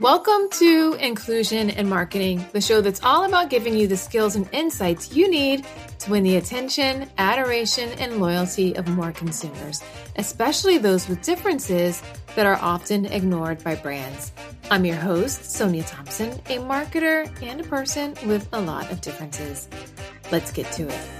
Welcome to Inclusion in Marketing, the show that's all about giving you the skills and insights you need to win the attention, adoration, and loyalty of more consumers, especially those with differences that are often ignored by brands. I'm your host, Sonia Thompson, a marketer and a person with a lot of differences. Let's get to it.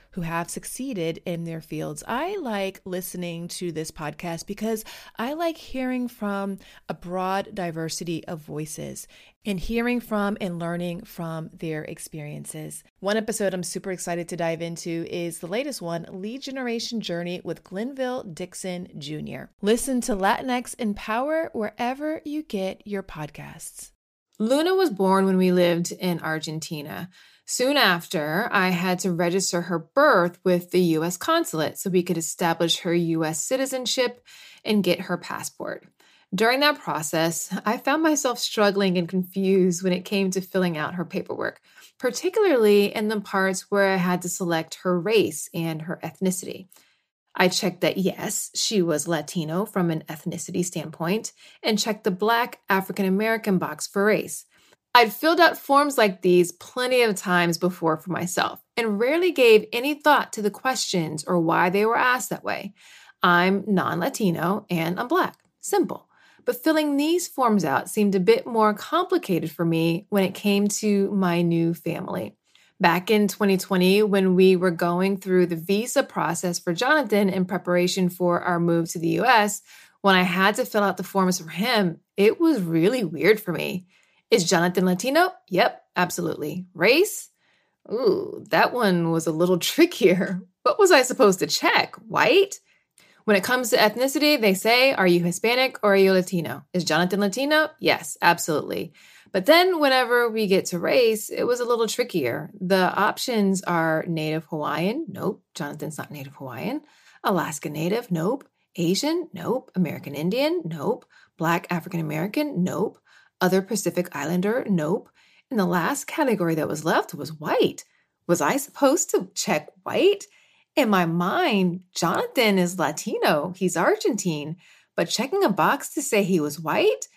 who have succeeded in their fields. I like listening to this podcast because I like hearing from a broad diversity of voices and hearing from and learning from their experiences. One episode I'm super excited to dive into is the latest one Lead Generation Journey with Glenville Dixon Jr. Listen to Latinx in Power wherever you get your podcasts. Luna was born when we lived in Argentina. Soon after, I had to register her birth with the US consulate so we could establish her US citizenship and get her passport. During that process, I found myself struggling and confused when it came to filling out her paperwork, particularly in the parts where I had to select her race and her ethnicity. I checked that yes, she was Latino from an ethnicity standpoint, and checked the Black African American box for race. I'd filled out forms like these plenty of times before for myself and rarely gave any thought to the questions or why they were asked that way. I'm non Latino and I'm Black. Simple. But filling these forms out seemed a bit more complicated for me when it came to my new family. Back in 2020, when we were going through the visa process for Jonathan in preparation for our move to the US, when I had to fill out the forms for him, it was really weird for me. Is Jonathan Latino? Yep, absolutely. Race? Ooh, that one was a little trickier. What was I supposed to check? White? When it comes to ethnicity, they say, Are you Hispanic or are you Latino? Is Jonathan Latino? Yes, absolutely. But then whenever we get to race, it was a little trickier. The options are Native Hawaiian. Nope. Jonathan's not Native Hawaiian. Alaska Native. Nope. Asian. Nope. American Indian. Nope. Black African American. Nope. Other Pacific Islander? Nope. And the last category that was left was white. Was I supposed to check white? In my mind, Jonathan is Latino, he's Argentine, but checking a box to say he was white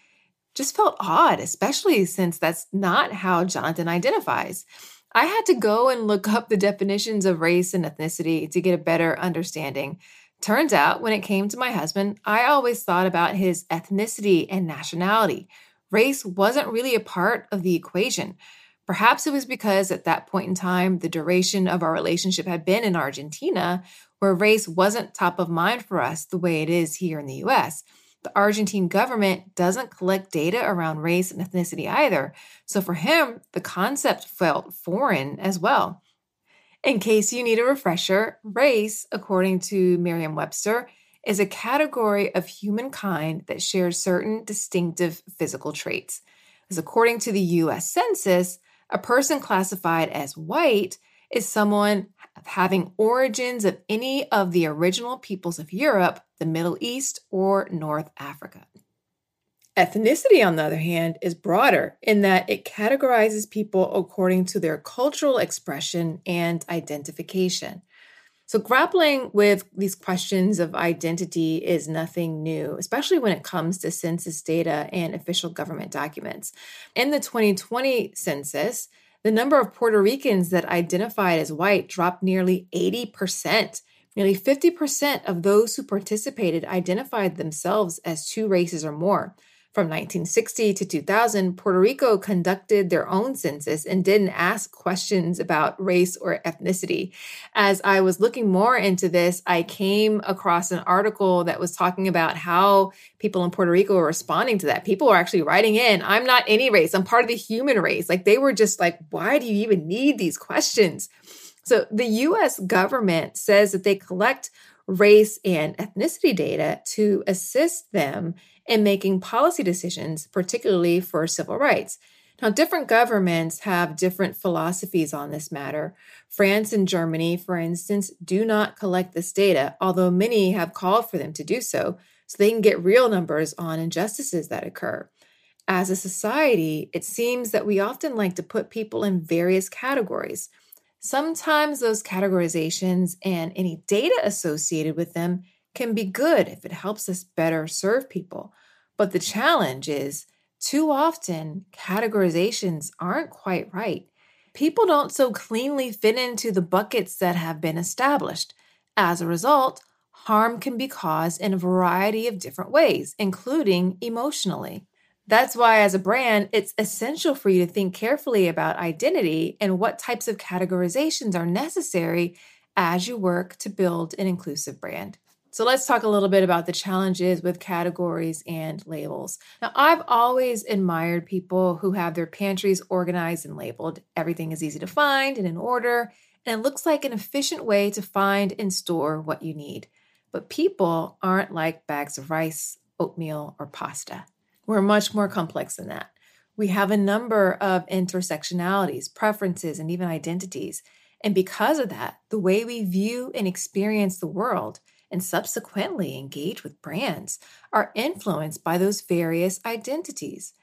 just felt odd, especially since that's not how Jonathan identifies. I had to go and look up the definitions of race and ethnicity to get a better understanding. Turns out, when it came to my husband, I always thought about his ethnicity and nationality, race wasn't really a part of the equation. Perhaps it was because at that point in time, the duration of our relationship had been in Argentina, where race wasn't top of mind for us the way it is here in the US. The Argentine government doesn't collect data around race and ethnicity either. So for him, the concept felt foreign as well. In case you need a refresher, race, according to Merriam Webster, is a category of humankind that shares certain distinctive physical traits. As according to the US Census, a person classified as white is someone having origins of any of the original peoples of Europe, the Middle East, or North Africa. Ethnicity, on the other hand, is broader in that it categorizes people according to their cultural expression and identification. So, grappling with these questions of identity is nothing new, especially when it comes to census data and official government documents. In the 2020 census, the number of Puerto Ricans that identified as white dropped nearly 80%. Nearly 50% of those who participated identified themselves as two races or more. From 1960 to 2000, Puerto Rico conducted their own census and didn't ask questions about race or ethnicity. As I was looking more into this, I came across an article that was talking about how people in Puerto Rico were responding to that. People are actually writing in, I'm not any race, I'm part of the human race. Like they were just like, why do you even need these questions? So the US government says that they collect race and ethnicity data to assist them in making policy decisions, particularly for civil rights. Now, different governments have different philosophies on this matter. France and Germany, for instance, do not collect this data, although many have called for them to do so, so they can get real numbers on injustices that occur. As a society, it seems that we often like to put people in various categories. Sometimes those categorizations and any data associated with them can be good if it helps us better serve people. But the challenge is too often categorizations aren't quite right. People don't so cleanly fit into the buckets that have been established. As a result, harm can be caused in a variety of different ways, including emotionally. That's why, as a brand, it's essential for you to think carefully about identity and what types of categorizations are necessary as you work to build an inclusive brand. So, let's talk a little bit about the challenges with categories and labels. Now, I've always admired people who have their pantries organized and labeled. Everything is easy to find and in order, and it looks like an efficient way to find and store what you need. But people aren't like bags of rice, oatmeal, or pasta. We're much more complex than that. We have a number of intersectionalities, preferences, and even identities. And because of that, the way we view and experience the world and subsequently engage with brands are influenced by those various identities.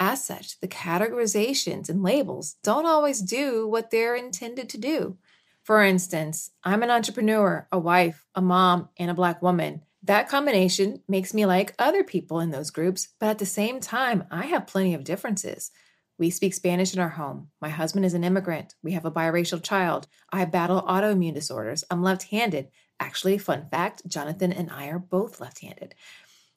As such, the categorizations and labels don't always do what they're intended to do. For instance, I'm an entrepreneur, a wife, a mom, and a Black woman. That combination makes me like other people in those groups, but at the same time, I have plenty of differences. We speak Spanish in our home. My husband is an immigrant. We have a biracial child. I battle autoimmune disorders. I'm left handed. Actually, fun fact Jonathan and I are both left handed.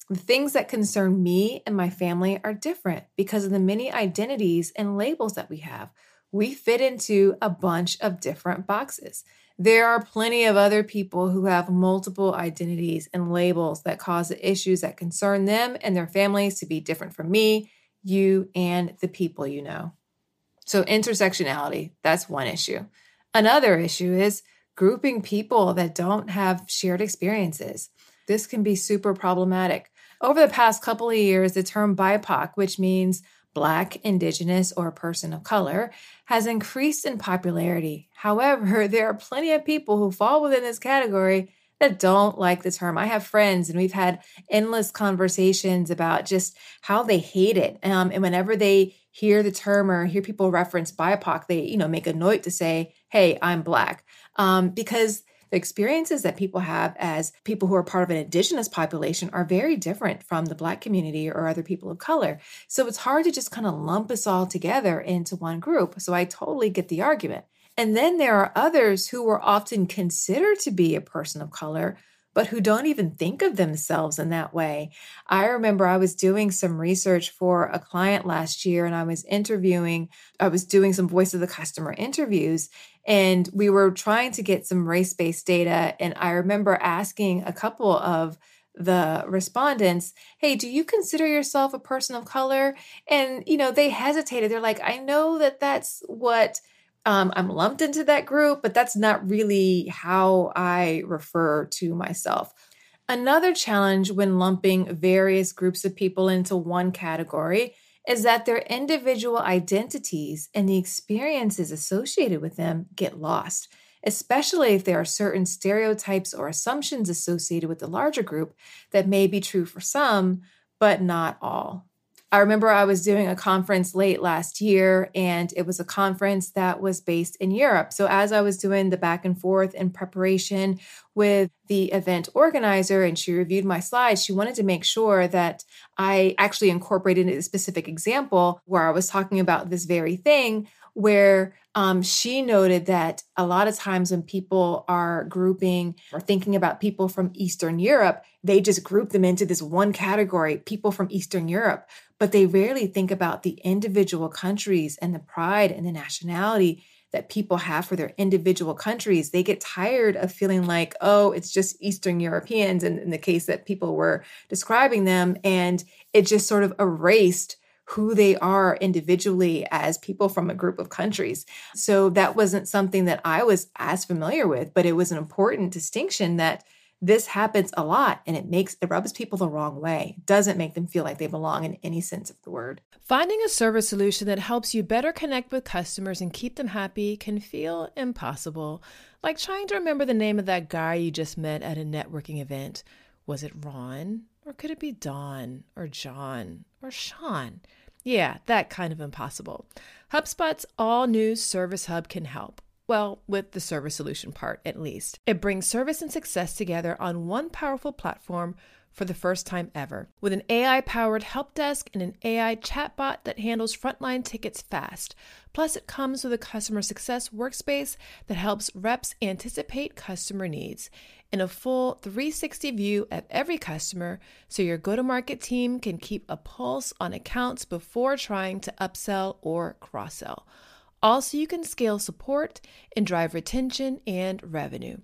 The things that concern me and my family are different because of the many identities and labels that we have. We fit into a bunch of different boxes. There are plenty of other people who have multiple identities and labels that cause the issues that concern them and their families to be different from me, you, and the people you know. So, intersectionality, that's one issue. Another issue is grouping people that don't have shared experiences. This can be super problematic. Over the past couple of years, the term BIPOC, which means Black, Indigenous, or person of color, has increased in popularity. However, there are plenty of people who fall within this category that don't like the term. I have friends, and we've had endless conversations about just how they hate it. Um, and whenever they hear the term or hear people reference BIPOC, they you know make a note to say, "Hey, I'm Black," um, because the experiences that people have as people who are part of an indigenous population are very different from the Black community or other people of color. So it's hard to just kind of lump us all together into one group. So I totally get the argument. And then there are others who are often considered to be a person of color, but who don't even think of themselves in that way. I remember I was doing some research for a client last year and I was interviewing, I was doing some voice of the customer interviews, and we were trying to get some race based data. And I remember asking a couple of the respondents, Hey, do you consider yourself a person of color? And, you know, they hesitated. They're like, I know that that's what um, I'm lumped into that group, but that's not really how I refer to myself. Another challenge when lumping various groups of people into one category is that their individual identities and the experiences associated with them get lost, especially if there are certain stereotypes or assumptions associated with the larger group that may be true for some, but not all. I remember I was doing a conference late last year, and it was a conference that was based in Europe. So, as I was doing the back and forth in preparation with the event organizer and she reviewed my slides, she wanted to make sure that I actually incorporated a specific example where I was talking about this very thing where um, she noted that a lot of times when people are grouping or thinking about people from Eastern Europe, they just group them into this one category, people from Eastern Europe, but they rarely think about the individual countries and the pride and the nationality that people have for their individual countries. They get tired of feeling like, oh, it's just Eastern Europeans, and in the case that people were describing them, and it just sort of erased who they are individually as people from a group of countries. So that wasn't something that I was as familiar with, but it was an important distinction that This happens a lot and it makes it rubs people the wrong way. Doesn't make them feel like they belong in any sense of the word. Finding a service solution that helps you better connect with customers and keep them happy can feel impossible. Like trying to remember the name of that guy you just met at a networking event. Was it Ron? Or could it be Don? Or John? Or Sean? Yeah, that kind of impossible. HubSpot's all new Service Hub can help. Well, with the service solution part at least. It brings service and success together on one powerful platform for the first time ever. With an AI powered help desk and an AI chatbot that handles frontline tickets fast. Plus, it comes with a customer success workspace that helps reps anticipate customer needs and a full 360 view of every customer so your go to market team can keep a pulse on accounts before trying to upsell or cross sell. Also, you can scale support and drive retention and revenue.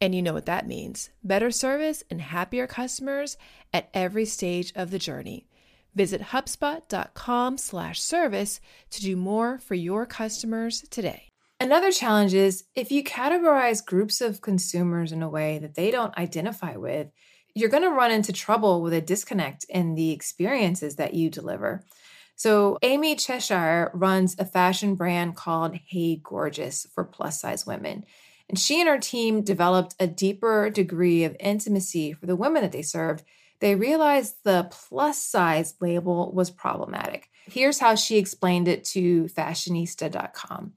And you know what that means better service and happier customers at every stage of the journey. Visit HubSpot.com slash service to do more for your customers today. Another challenge is if you categorize groups of consumers in a way that they don't identify with, you're going to run into trouble with a disconnect in the experiences that you deliver. So, Amy Cheshire runs a fashion brand called Hey Gorgeous for plus size women. And she and her team developed a deeper degree of intimacy for the women that they served. They realized the plus size label was problematic. Here's how she explained it to fashionista.com.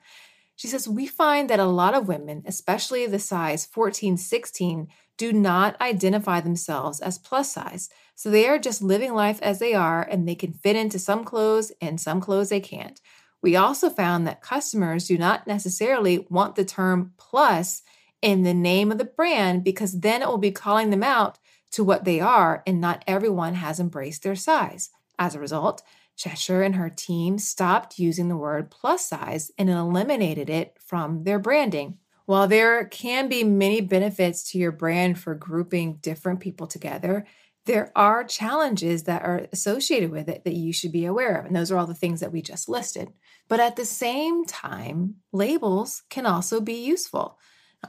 She says, We find that a lot of women, especially the size 14, 16, do not identify themselves as plus size. So they are just living life as they are and they can fit into some clothes and some clothes they can't. We also found that customers do not necessarily want the term plus in the name of the brand because then it will be calling them out to what they are, and not everyone has embraced their size. As a result, Cheshire and her team stopped using the word plus size and eliminated it from their branding. While there can be many benefits to your brand for grouping different people together, there are challenges that are associated with it that you should be aware of. And those are all the things that we just listed. But at the same time, labels can also be useful.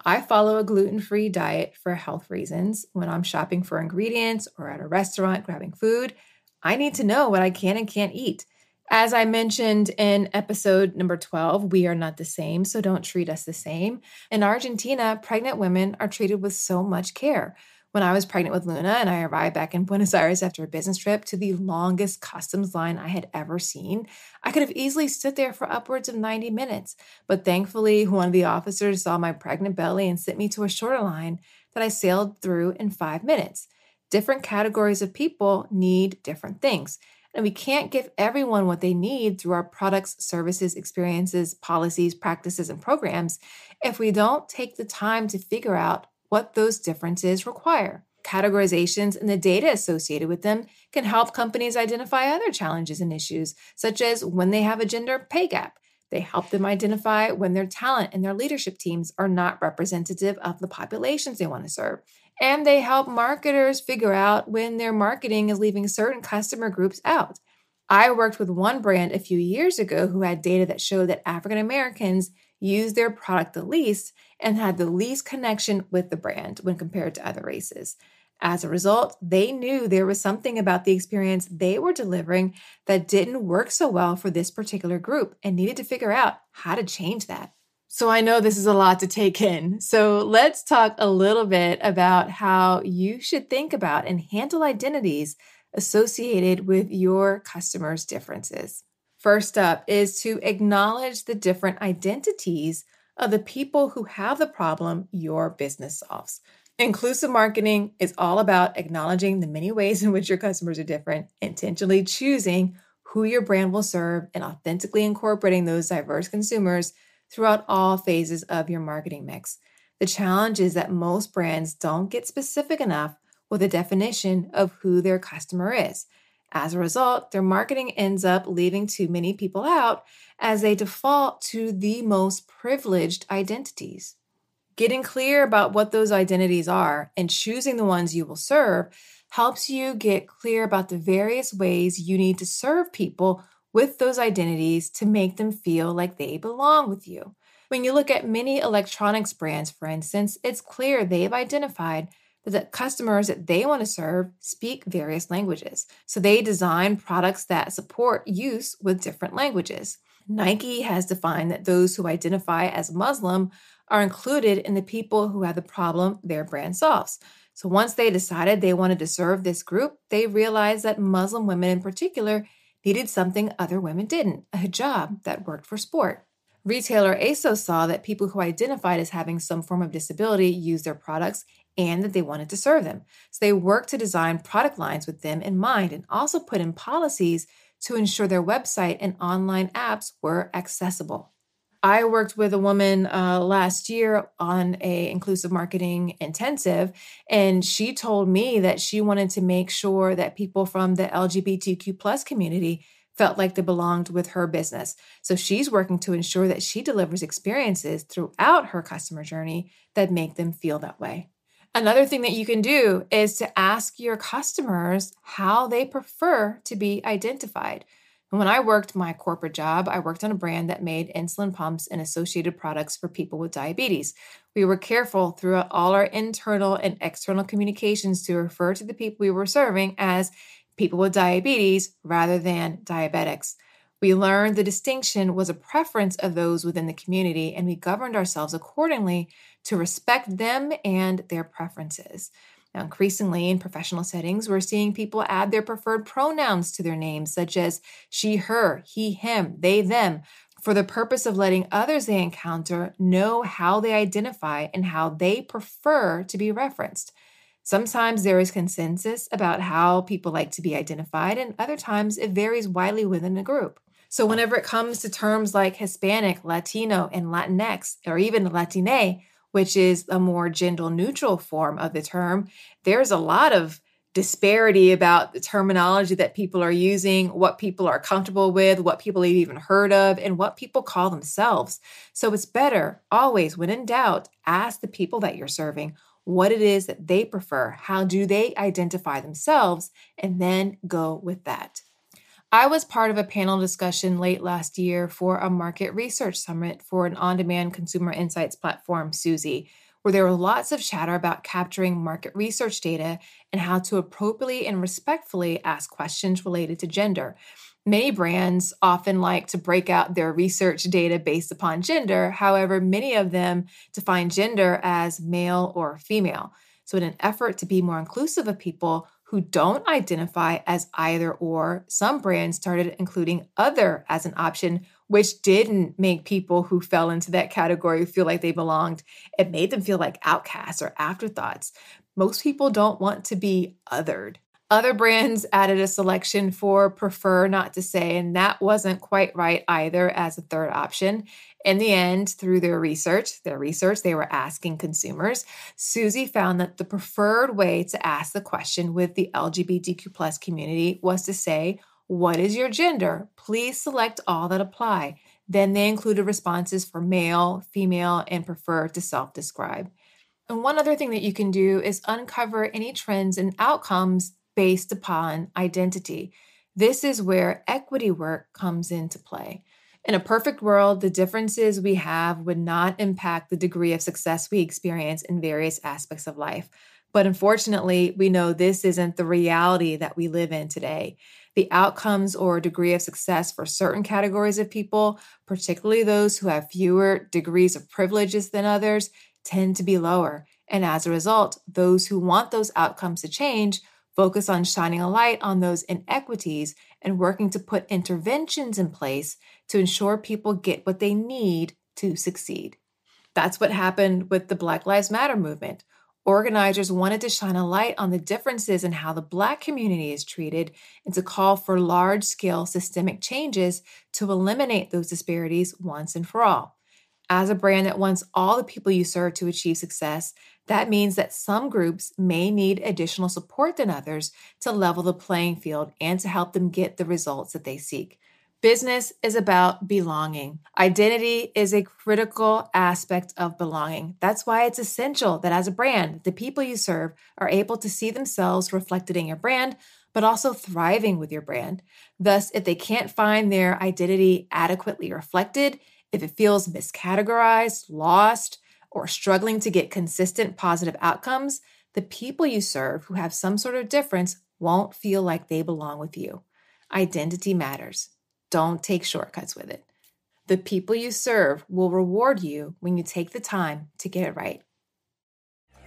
I follow a gluten free diet for health reasons. When I'm shopping for ingredients or at a restaurant grabbing food, I need to know what I can and can't eat. As I mentioned in episode number 12, we are not the same, so don't treat us the same. In Argentina, pregnant women are treated with so much care. When I was pregnant with Luna and I arrived back in Buenos Aires after a business trip to the longest customs line I had ever seen, I could have easily stood there for upwards of 90 minutes. But thankfully, one of the officers saw my pregnant belly and sent me to a shorter line that I sailed through in five minutes different categories of people need different things. And we can't give everyone what they need through our products, services, experiences, policies, practices, and programs if we don't take the time to figure out what those differences require. Categorizations and the data associated with them can help companies identify other challenges and issues, such as when they have a gender pay gap. They help them identify when their talent and their leadership teams are not representative of the populations they want to serve and they help marketers figure out when their marketing is leaving certain customer groups out. I worked with one brand a few years ago who had data that showed that African Americans used their product the least and had the least connection with the brand when compared to other races. As a result, they knew there was something about the experience they were delivering that didn't work so well for this particular group and needed to figure out how to change that. So I know this is a lot to take in. So let's talk a little bit about how you should think about and handle identities associated with your customers' differences. First up is to acknowledge the different identities of the people who have the problem your business solves. Inclusive marketing is all about acknowledging the many ways in which your customers are different, intentionally choosing who your brand will serve, and authentically incorporating those diverse consumers throughout all phases of your marketing mix. The challenge is that most brands don't get specific enough with a definition of who their customer is. As a result, their marketing ends up leaving too many people out as they default to the most privileged identities. Getting clear about what those identities are and choosing the ones you will serve helps you get clear about the various ways you need to serve people with those identities to make them feel like they belong with you. When you look at many electronics brands, for instance, it's clear they've identified that the customers that they want to serve speak various languages. So they design products that support use with different languages. Nike has defined that those who identify as Muslim are included in the people who have the problem their brand solves. So once they decided they wanted to serve this group, they realized that Muslim women in particular needed something other women didn't a hijab that worked for sport. Retailer ASOS saw that people who identified as having some form of disability used their products and that they wanted to serve them. So they worked to design product lines with them in mind and also put in policies to ensure their website and online apps were accessible. I worked with a woman uh, last year on a inclusive marketing intensive, and she told me that she wanted to make sure that people from the LGBTQ plus community felt like they belonged with her business. So she's working to ensure that she delivers experiences throughout her customer journey that make them feel that way. Another thing that you can do is to ask your customers how they prefer to be identified. And when I worked my corporate job, I worked on a brand that made insulin pumps and associated products for people with diabetes. We were careful throughout all our internal and external communications to refer to the people we were serving as people with diabetes rather than diabetics. We learned the distinction was a preference of those within the community, and we governed ourselves accordingly to respect them and their preferences. Now, increasingly in professional settings, we're seeing people add their preferred pronouns to their names, such as she, her, he, him, they, them, for the purpose of letting others they encounter know how they identify and how they prefer to be referenced. Sometimes there is consensus about how people like to be identified, and other times it varies widely within a group. So, whenever it comes to terms like Hispanic, Latino, and Latinx, or even Latine, which is a more gender neutral form of the term, there's a lot of disparity about the terminology that people are using, what people are comfortable with, what people have even heard of, and what people call themselves. So it's better always, when in doubt, ask the people that you're serving what it is that they prefer, how do they identify themselves, and then go with that. I was part of a panel discussion late last year for a market research summit for an on demand consumer insights platform, Suzy, where there were lots of chatter about capturing market research data and how to appropriately and respectfully ask questions related to gender. Many brands often like to break out their research data based upon gender. However, many of them define gender as male or female. So, in an effort to be more inclusive of people, who don't identify as either or, some brands started including other as an option, which didn't make people who fell into that category feel like they belonged. It made them feel like outcasts or afterthoughts. Most people don't want to be othered. Other brands added a selection for prefer not to say, and that wasn't quite right either as a third option. In the end, through their research, their research, they were asking consumers. Suzy found that the preferred way to ask the question with the LGBTQ plus community was to say, What is your gender? Please select all that apply. Then they included responses for male, female, and prefer to self describe. And one other thing that you can do is uncover any trends and outcomes based upon identity. This is where equity work comes into play. In a perfect world, the differences we have would not impact the degree of success we experience in various aspects of life. But unfortunately, we know this isn't the reality that we live in today. The outcomes or degree of success for certain categories of people, particularly those who have fewer degrees of privileges than others, tend to be lower. And as a result, those who want those outcomes to change focus on shining a light on those inequities and working to put interventions in place to ensure people get what they need to succeed. That's what happened with the Black Lives Matter movement. Organizers wanted to shine a light on the differences in how the Black community is treated and to call for large scale systemic changes to eliminate those disparities once and for all. As a brand that wants all the people you serve to achieve success, that means that some groups may need additional support than others to level the playing field and to help them get the results that they seek. Business is about belonging. Identity is a critical aspect of belonging. That's why it's essential that as a brand, the people you serve are able to see themselves reflected in your brand, but also thriving with your brand. Thus, if they can't find their identity adequately reflected, if it feels miscategorized, lost, or struggling to get consistent positive outcomes, the people you serve who have some sort of difference won't feel like they belong with you. Identity matters. Don't take shortcuts with it. The people you serve will reward you when you take the time to get it right.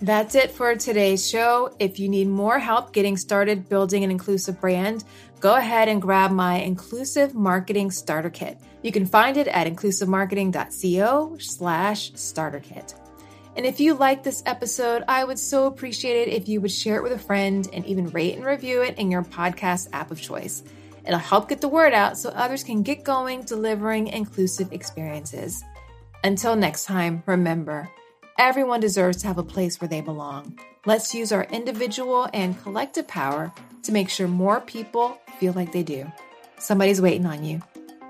That's it for today's show. If you need more help getting started building an inclusive brand, go ahead and grab my inclusive marketing starter kit. You can find it at inclusivemarketing.co slash starter kit. And if you like this episode, I would so appreciate it if you would share it with a friend and even rate and review it in your podcast app of choice. It'll help get the word out so others can get going delivering inclusive experiences. Until next time, remember, everyone deserves to have a place where they belong. Let's use our individual and collective power to make sure more people feel like they do. Somebody's waiting on you.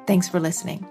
Thanks for listening.